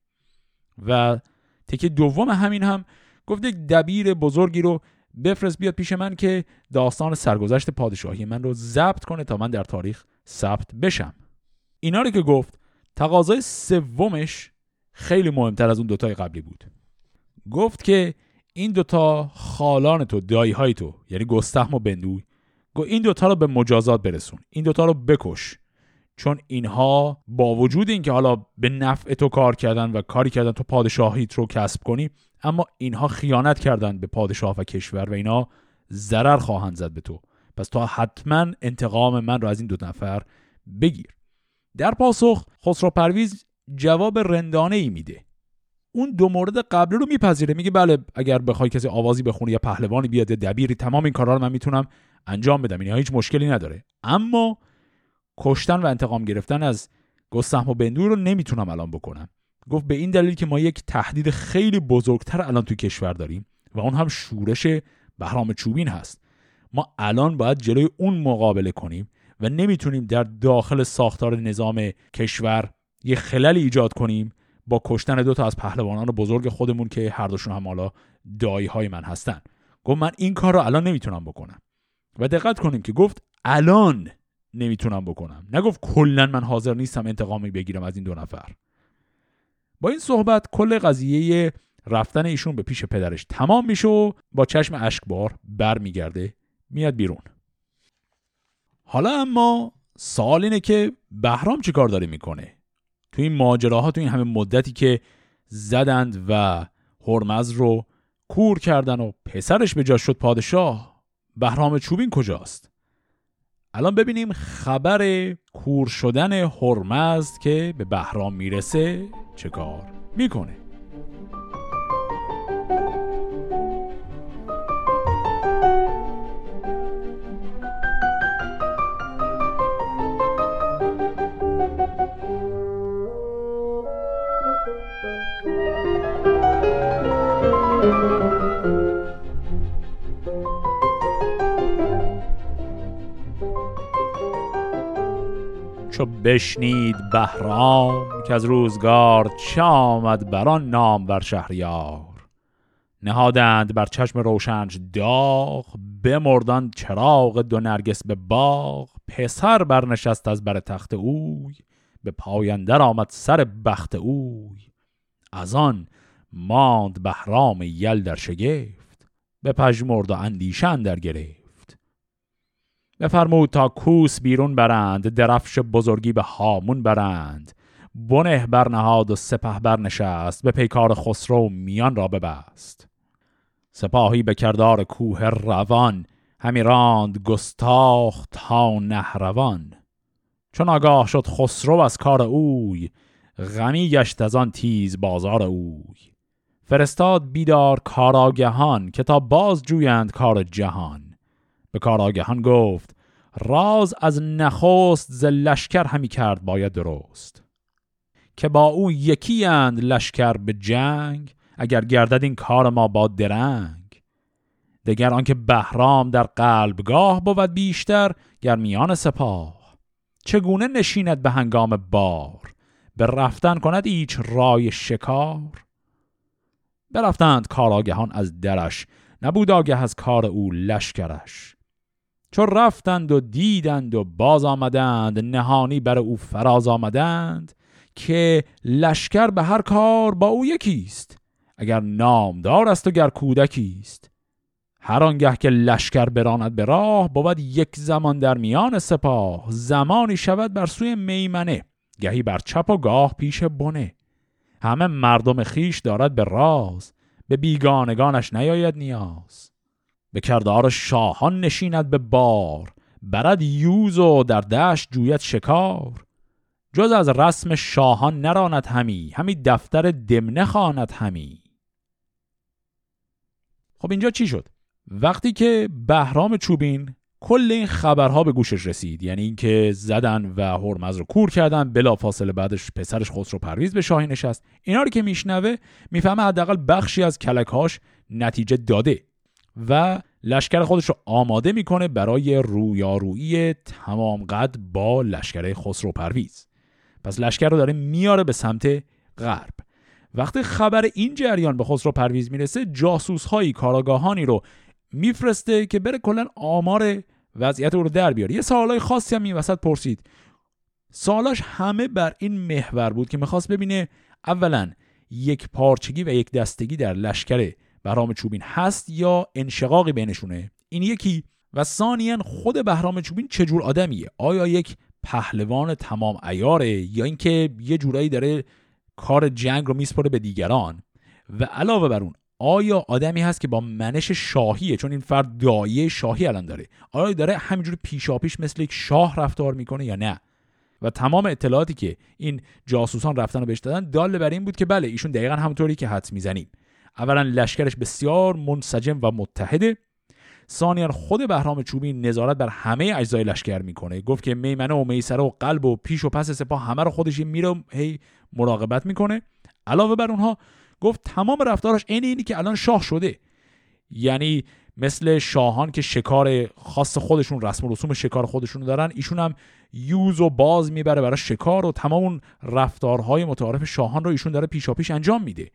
و تکه دوم همین هم گفت یک دبیر بزرگی رو بفرست بیاد پیش من که داستان سرگذشت پادشاهی من رو ضبط کنه تا من در تاریخ ثبت بشم. اینا رو که گفت تقاضای سومش خیلی مهمتر از اون دوتای قبلی بود. گفت که این دوتا خالان تو دایی های تو یعنی گستهم و بندوی گو این دوتا رو به مجازات برسون این دوتا رو بکش. چون اینها با وجود اینکه حالا به نفع تو کار کردن و کاری کردن تو پادشاهیت رو کسب کنی اما اینها خیانت کردن به پادشاه و کشور و اینا ضرر خواهند زد به تو. پس تو حتما انتقام من رو از این دو نفر بگیر. در پاسخ خسرو پرویز جواب رندانه ای میده. اون دو مورد قبلی رو میپذیره. میگه بله اگر بخوای کسی آوازی بخونه یا پهلوانی بیاد یا دبیری تمام این کارا رو من می‌تونم انجام بدم. اینها هیچ مشکلی نداره. اما کشتن و انتقام گرفتن از گستهم و بندور رو نمی‌تونم الان بکنم. گفت به این دلیل که ما یک تهدید خیلی بزرگتر الان تو کشور داریم و اون هم شورش بهرام چوبین هست. ما الان باید جلوی اون مقابله کنیم و نمی‌تونیم در داخل ساختار نظام کشور یه خلل ایجاد کنیم با کشتن دو تا از پهلوانان بزرگ خودمون که هر دوشون هم حالا دایی های من هستن. گفت من این کار رو الان نمی‌تونم بکنم. و دقت کنیم که گفت الان نمی‌تونم بکنم. نگفت کلا من حاضر نیستم انتقامی بگیرم از این دو نفر. با این صحبت کل قضیه رفتن ایشون به پیش پدرش تمام میشه و با چشم اشکبار برمیگرده میاد بیرون. حالا اما سوال اینه که بهرام چیکار داره می‌کنه؟ تو این ماجراها تو این همه مدتی که زدند و هرمز رو کور کردن و پسرش به جا شد پادشاه بهرام چوبین کجاست؟ الان ببینیم خبر کور شدن هرمزد که به بهرام می‌رسه چه کار می‌کنه. چو بشنید بهرام که از روزگار چه آمد بر نام بر شهریار. نهادند بر چشم روشنش داغ بمردان چراغ دو نرگس به باغ. پسر برنشست از بر تخت اوی به پایندر آمد سر بخت اوی. از آن ماند بهرام یل در شگفت به پژمرد و اندیشن در گرفت. بفرمود تا کوس بیرون برند درفش بزرگی به هامون برند. بنه برنهاد و سپه برنشست به پیکار خسرو میان را ببست. سپاهی به کردار کوه روان همی راند گستاخ تا نهروان. چون آگاه شد خسرو از کار اوی غمی گشت از آن تیز بازار اوی. فرستاد بیدار کاراگهان که تا باز جویند کار جهان. به کاراگهان گفت راز از نخست ز لشکر همی کرد باید درست. که با او یکی اند لشکر به جنگ اگر گردد این کار ما با درنگ. دگر آنکه بهرام در قلبگاه بود بیشتر گرمیان سپاه. چگونه نشیند به هنگام بار؟ به رفتن کند ایچ رای شکار؟ برفتند کاراگهان از درش نبود آگه از کار او لشکرش. چون رفتند و دیدند و باز آمدند نهانی بر او فراز آمدند که لشکر به هر کار با او یکیست اگر نامدار است و گر کودکیست. هر آنگه که لشکر براند به راه بود یک زمان در میان سپاه زمانی شود بر سوی میمنه گهی بر چپ و گاه پیش بنه. همه مردم خیش دارد به راز به بیگانگانش نیاید نیاز. به کردار شاهان نشیند به بار برد یوز و در دشت جویت شکار. جز از رسم شاهان نراند همی همی دفتر دمنه خواند همی. خب اینجا چی شد؟ وقتی که بهرام چوبین کل این خبرها به گوشش رسید یعنی اینکه زدن و هرمز رو کور کردن بلا فاصله بعدش پسرش خسرو پرویز به شاهی نشست. اینا رو که میشنوه می‌فهمه حداقل بخشی از کلکهاش نتیجه داده. و لشکر خودش رو آماده می‌کنه برای رویارویی تمام قد با لشکر خسرو پرویز پس لشکر رو داره میاره به سمت غرب. وقتی خبر این جریان به خسرو پرویز می‌رسه جاسوس هایی کاراگاهانی رو میفرسته که بره کلا آمار وضعیت رو در بیاره. یه سوالای خاصی هم این وسط پرسید. سالاش همه بر این محور بود که می‌خواست ببینه اولا یک پارچگی و یک دستگی در لشکر بهرام چوبین هست یا انشقاقی بینشونه؟ این یکی. و ثانیا خود بهرام چوبین چجور آدمیه؟ آیا یک پهلوان تمام ایاره یا اینکه یه جورایی داره کار جنگ رو میسپره به دیگران؟ و علاوه بر اون آیا آدمی هست که با منش شاهیه؟ چون این فرد دایه شاهی الان داره. آیا داره همینجور پیشاپیش مثل یک شاه رفتار می‌کنه یا نه؟ و تمام اطلاعاتی که این جاسوسان رفتن و بهش دادن داله بر این بود که بله ایشون دقیقا همونطوری که حد می‌زنیم. اولا لشکرش بسیار منسجم و متحده. ثانیا خود بهرام چوبی نظارت بر همه اجزای لشکر می‌کنه. گفت که میمنه و میسره و قلب و پیش و پس سپاه همه رو خودش میره هی مراقبت می‌کنه. علاوه بر اونها گفت تمام رفتارش عین اینی که الان شاه شده. یعنی مثل شاهان که شکار خاص خودشون رسم و رسوم شکار خودشون دارن ایشون هم یوز و باز می‌بره برای شکار و تمام اون رفتارهای متعارف شاهان رو ایشون داره پیشاپیش انجام میده.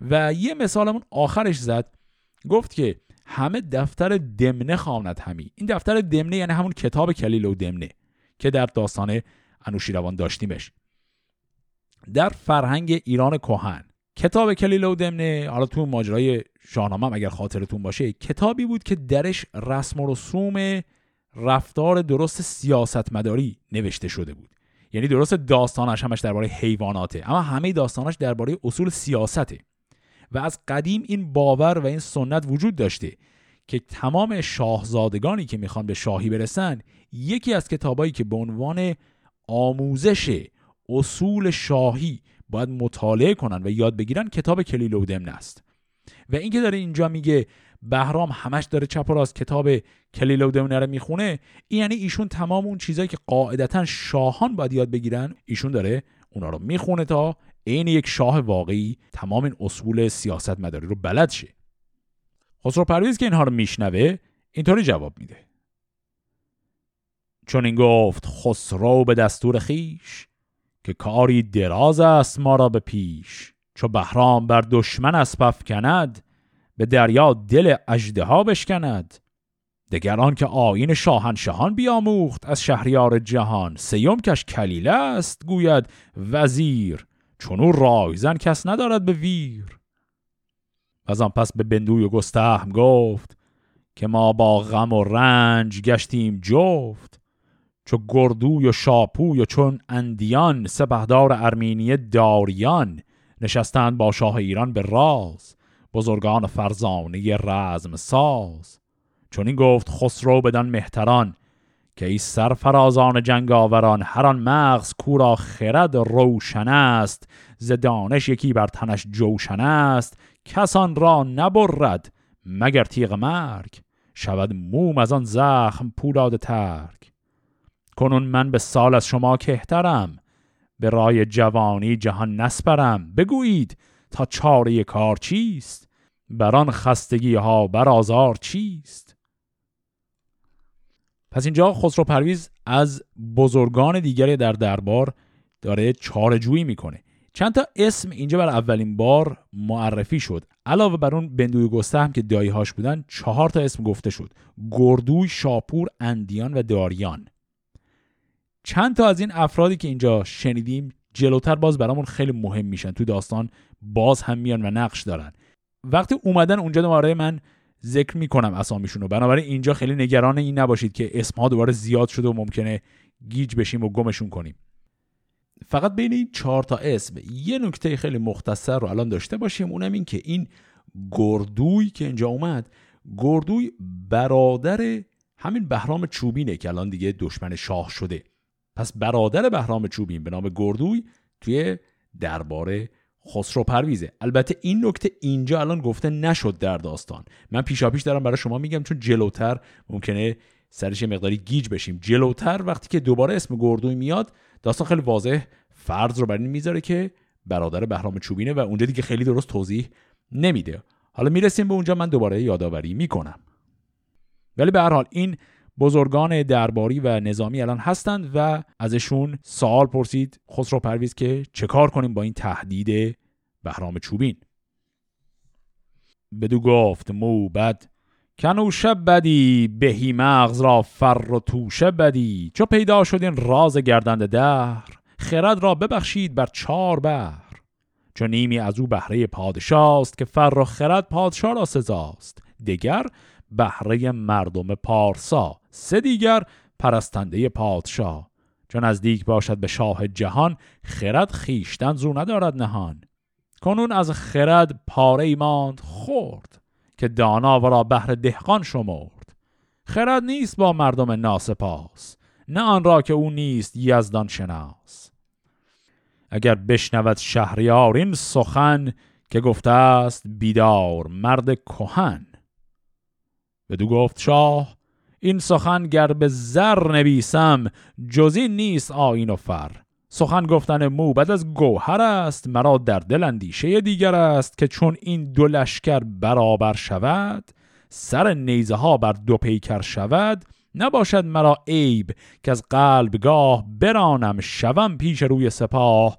و یه مثالمون آخرش زد. گفت که همه دفتر دمنه خواند همی. این دفتر دمنه یعنی همون کتاب کلیل و دمنه که در داستان انوشیروان داشتیمش. در فرهنگ ایران کهن کتاب کلیل و دمنه حالا تو ماجرای شاهنامه اگر خاطرتون باشه کتابی بود که درش رسم و رسوم رفتار درست سیاستمداری نوشته شده بود. یعنی درست داستانش همش درباره حیواناته اما همه داستانش درباره اصول سیاسته. و از قدیم این باور و این سنت وجود داشته که تمام شاهزادگانی که می‌خوان به شاهی برسن یکی از کتابایی که به عنوان آموزش اصول شاهی باید مطالعه کنن و یاد بگیرن کتاب کلیل و دمنه است. و اینکه داره اینجا میگه بهرام همش داره چپ و راست کتاب کلیل و دمنه رو می‌خونه این یعنی ایشون تمام اون چیزایی که قاعدتا شاهان باید یاد بگیرن ایشون داره اونا رو می‌خونه تا عین یک شاه واقعی تمام این اصول سیاست مداری رو بلد شه. خسرو پرویز که اینها رو میشنوه اینطوری جواب میده. چون این گفت خسرو به دستور خویش که کاری دراز است ما را به پیش. چو بهرام بر دشمن اسپ افکند به دریا دل اژدها بشکند. دگر آن که آیین شاهنشهان بیاموخت از شهریار جهان. سیوم کش کلیله است گوید وزیر. چون او رایزن کس ندارد به ویر. و آن پس به بندوی و گستهم گفت که ما با غم و رنج گشتیم جفت چو گردوی و شاپوی و چون اندیان سپهدار ارمینی داریان نشستند با شاه ایران به راز بزرگان فرزانه رزم ساز. چون این گفت خسرو بدن مهتران که ای سرفرازان جنگ آوران هر آن مغز کورا خرد روشن است ز دانش یکی بر تنش جوشن است کسان را نبرد مگر تیغ مرگ؟ شود موم از آن زخم پولاد ترک کنون من به سال از شما کهترم به رای جوانی جهان نسپرم. بگویید تا چاره کار چیست؟ بران خستگی ها بر آزار چیست؟ پس اینجا خسرو پرویز از بزرگان دیگری در دربار داره چارجویی می‌کنه. چند تا اسم اینجا بر اولین بار معرفی شد. علاوه بر اون بندوی گسته هم که دایهاش بودن چهار تا اسم گفته شد. گردوی شاپور اندیان و داریان. چند تا از این افرادی که اینجا شنیدیم جلوتر باز برامون خیلی مهم میشن. تو داستان باز هم میان و نقش دارن. وقتی اومدن اونجا دوباره من ذکر می‌کنم اسامیشون رو بنابراین اینجا خیلی نگران این نباشید که اسمها دوباره زیاد شده و ممکنه گیج بشیم و گمشون کنیم. فقط بین این چهار تا اسم یه نکته خیلی مختصر رو الان داشته باشیم اونم این که این گردوی که اینجا اومد گردوی برادر همین بهرام چوبینه که الان دیگه دشمن شاه شده. پس برادر بهرام چوبین به نام گردوی توی درباره خسرو پرویزه البته این نکته اینجا الان گفته نشد در داستان. من پیشاپیش دارم برای شما میگم چون جلوتر ممکنه سرش مقداری گیج بشیم. جلوتر وقتی که دوباره اسم گردوی میاد داستان خیلی واضح فرض رو بر این می‌ذاره که برادر بهرام چوبینه و اونجا دیگه خیلی درست توضیح نمیده. حالا می‌رسیم به اونجا من دوباره یادآوری می‌کنم. ولی به هر حال این بزرگان درباری و نظامی الان هستند و ازشون سوال پرسید خسرو پرویز که چه کار کنیم با این تهدید بهرام چوبین؟ بدو گفت موبد کنوشه بدی بهی مغز را فر و توشه بدی چو پیدا شد این راز گردند دهر خرد را ببخشید بر چار بر چون نیمی از او بهره پادشاست که فر و خرد پادشاه را سزاست دگر بهره مردم پارسا. سه دیگر پرستنده پادشاه. چون نزدیک باشد به شاه جهان خرد خیشتن زو ندارد نهان. کنون از خرد پاره ماند خورد که دانا را بهر دهقان شمرد. خرد نیست با مردم ناسپاس نه آن را که او نیست یزدان شناس. اگر بشنود شهریار این سخن که گفته است بیدار مرد کهن. بدو گفت شاه این سخن گر به زر نویسم جزی نیست آین و فر. سخن گفتن موبد از گوهر است مرا در دل اندیشه دیگر است که چون این دو لشکر برابر شود سر نیزه ها بر دو پیکر شود نباشد مرا عیب که از قلبگاه برانم شوم پیش روی سپاه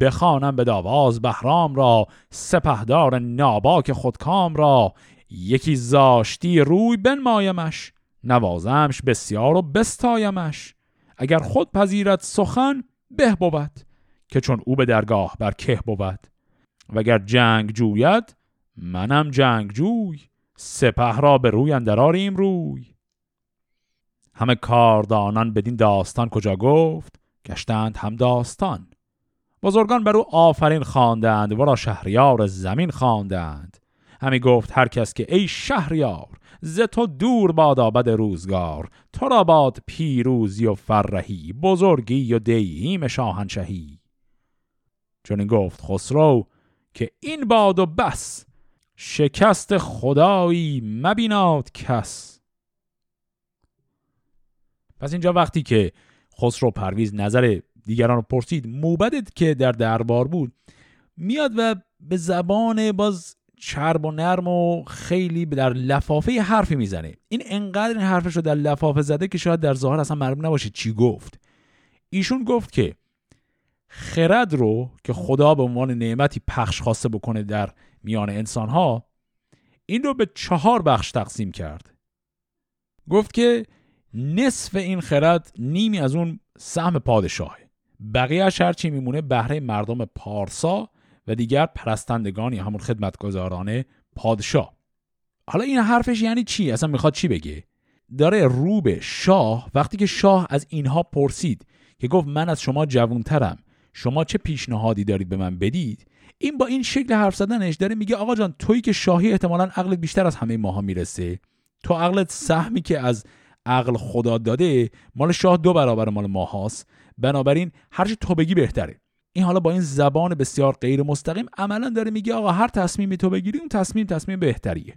بخوانم به داواز بهرام را سپهدار ناباک خودکام را. یکی زاشتی روی بنمایمش نوازمش بسیار و بستایمش. اگر خود پذیرد سخن به بود که چون او به درگاه بر که بود. وگر جنگ جوید منم جنگ جوی سپه را به روی اندراریم روی. همه کاردانان بدین داستان کجا گفت؟ گشتند هم داستان. بزرگان بر او آفرین خواندند ورا شهریار زمین خواندند. همی گفت هر کس که ای شهریار ز تو دور باد آبد روزگار. تو را باد پیروزی و فرهی بزرگی و دیهیم شاهنشهی. چون این گفت خسرو که این باد و بس شکست خدایی مبیناد کس. پس اینجا وقتی که خسرو پرویز نظر دیگران رو پرسید موبدت که در دربار بود میاد و به زبان باز چرب و نرم و خیلی در لفافه حرفی می‌زنه. این انقدر این حرفش رو در لفافه زده که شاید در ظاهر اصلا معلوم نباشه چی گفت. ایشون گفت که خرد رو که خدا به عنوان نعمتی پخش خواسته بکنه در میان انسان ها این رو به چهار بخش تقسیم کرد. گفت که نصف این خرد نیمی از اون سهم پادشاهه. بقیهش هرچی میمونه بهره مردم پارسا و دیگر پرستندگان یا همون خدمتگزاران پادشاه. حالا این حرفش یعنی چی؟ اصلا می‌خواد چی بگه؟ داره رو به شاه وقتی که شاه از اینها پرسید که گفت من از شما جوونترم شما چه پیشنهادی دارید به من بدید؟ این با این شکل حرف زدنش داره میگه آقا جان تویی که شاهی احتمالا عقلت بیشتر از همه ماها می‌رسه. تو عقلت سهمی که از عقل خدا داده مال شاه دو برابر مال ماهاست. بنابراین هرچی تو بگی بهتره. این حالا با این زبان بسیار غیر مستقیم عملا داره میگه آقا هر تصمیمی تو بگیری اون تصمیم تصمیم بهتریه.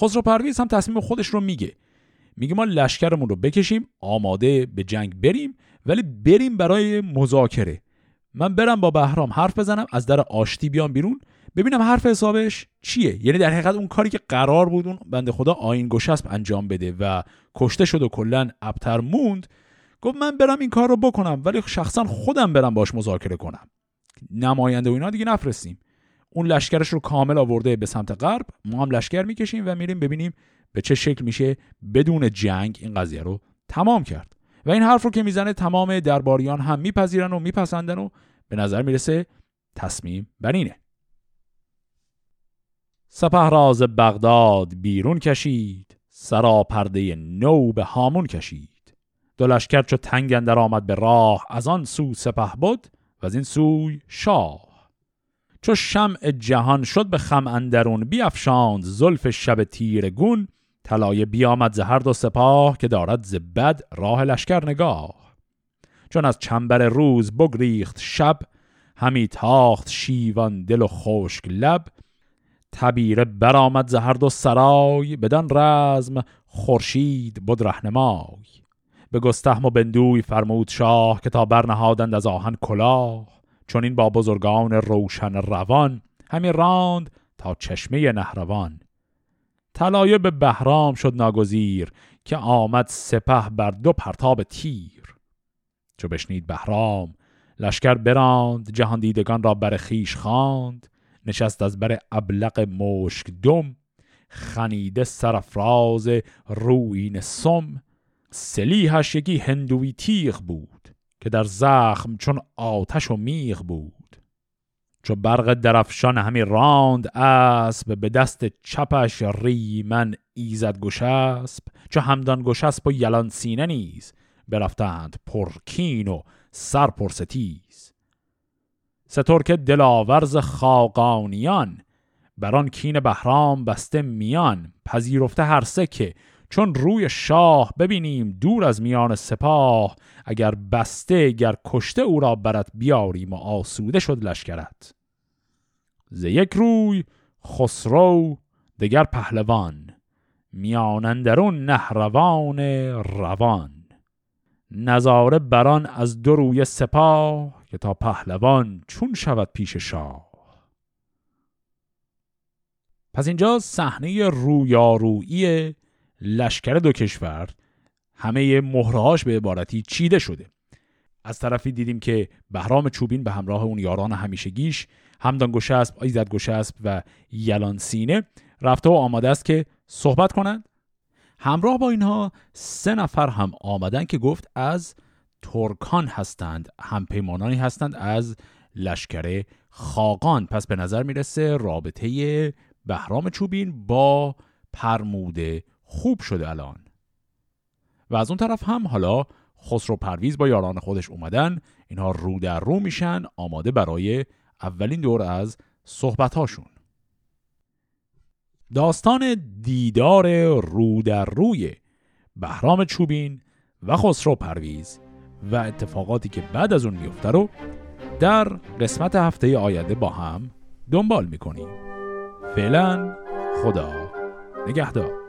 خسرو پرویز هم تصمیم خودش رو میگه. میگه ما لشکرمون رو بکشیم آماده به جنگ بریم ولی بریم برای مذاکره. من برم با بهرام حرف بزنم از در آشتی بیام بیرون. ببینم حرف حسابش چیه. یعنی در حقیقت اون کاری که قرار بود اون بنده خدا آین گشسب انجام بده و کشته شد و کلا ابتر موند. گفت من برم این کار رو بکنم ولی شخصا خودم برم باش مذاکره کنم. نماینده و اینا دیگه نفرستیم. اون لشکرش رو کامل آورده به سمت غرب ما هم لشکر می‌کشیم و میریم ببینیم به چه شکل میشه بدون جنگ این قضیه رو تمام کرد. و این حرف رو که می‌زنه تمام درباریان هم میپذیرن و میپسندن و به نظر می‌رسه تصمیم بر اینه. سپه راز بغداد بیرون کشید سرا پرده نو به هامون کشید. دو لشکر چو تنگ اندر آمد به راه. از آن سو سپه بود و از این سوی شاه. چو شمع جهان شد به خم اندرون بیافشاند زلف شب تیرگون طلایه بیامد ز هر دو سپاه که دارد ز بد راه لشکر نگاه. چون از چنبر روز بگریخت شب همی تاخت شیوان دل و خشک لب. تبیره برآمد ز هر دو سرای بدان رزم خورشید بود رهنمای. به گستهم و بندوی فرمود شاه که تا برنهادند از آهن کلاه. چون این با بزرگان روشن روان همی راند تا چشمه نهروان. طلایه به بهرام شد ناگزیر که آمد سپه بر دو پرتاب تیر. چو بشنید بهرام لشکر براند جهان دیدگان را بر خیش خواند. نشست از بر ابلق مشک دم خنیده سرفراز روین سم. سلیحش یکی هندوی تیغ بود که در زخم چون آتش و میغ بود. چو برق درفشان همی راند اسب به دست چپش ریمن ایزد گشسب. چو همدان گشسب و یلان سینه نیز برفتند پرکین و سر پرستیز. سترک دلاورز خاقانیان بران کین بهرام بسته میان. پذیرفته هر سه که چون روی شاه ببینیم دور از میان سپاه اگر بسته گر کشته او را برت بیاریم و آسوده شد لشکرت. ز یک روی خسرو دگر پهلوان میانندرون نهروان روان. نظاره بران از دو روی سپاه که تا پهلوان چون شود پیش شاه. پس اینجا صحنه رویارویی لشکر دو کشور همه مهرهاش به عبارتی چیده شده. از طرفی دیدیم که بهرام چوبین به همراه اون یاران همیشگیش همدان گشسب، ایزد گشسب و یلان سینه رفته و آماده است که صحبت کنند. همراه با اینها سه نفر هم آمدن که گفت از ترکان هستند هم پیمانانی هستند از لشکر خاقان. پس به نظر می‌رسه رابطه بهرام چوبین با پرموده خوب شده الان. و از اون طرف هم حالا خسرو پرویز با یاران خودش اومدن اینها رو در رو میشن آماده برای اولین دور از صحبت هاشون داستان دیدار رو در روی بهرام چوبین و خسرو پرویز و اتفاقاتی که بعد از اون میفته رو در قسمت هفته آینده با هم دنبال می‌کنیم. فعلا خدا نگهدار.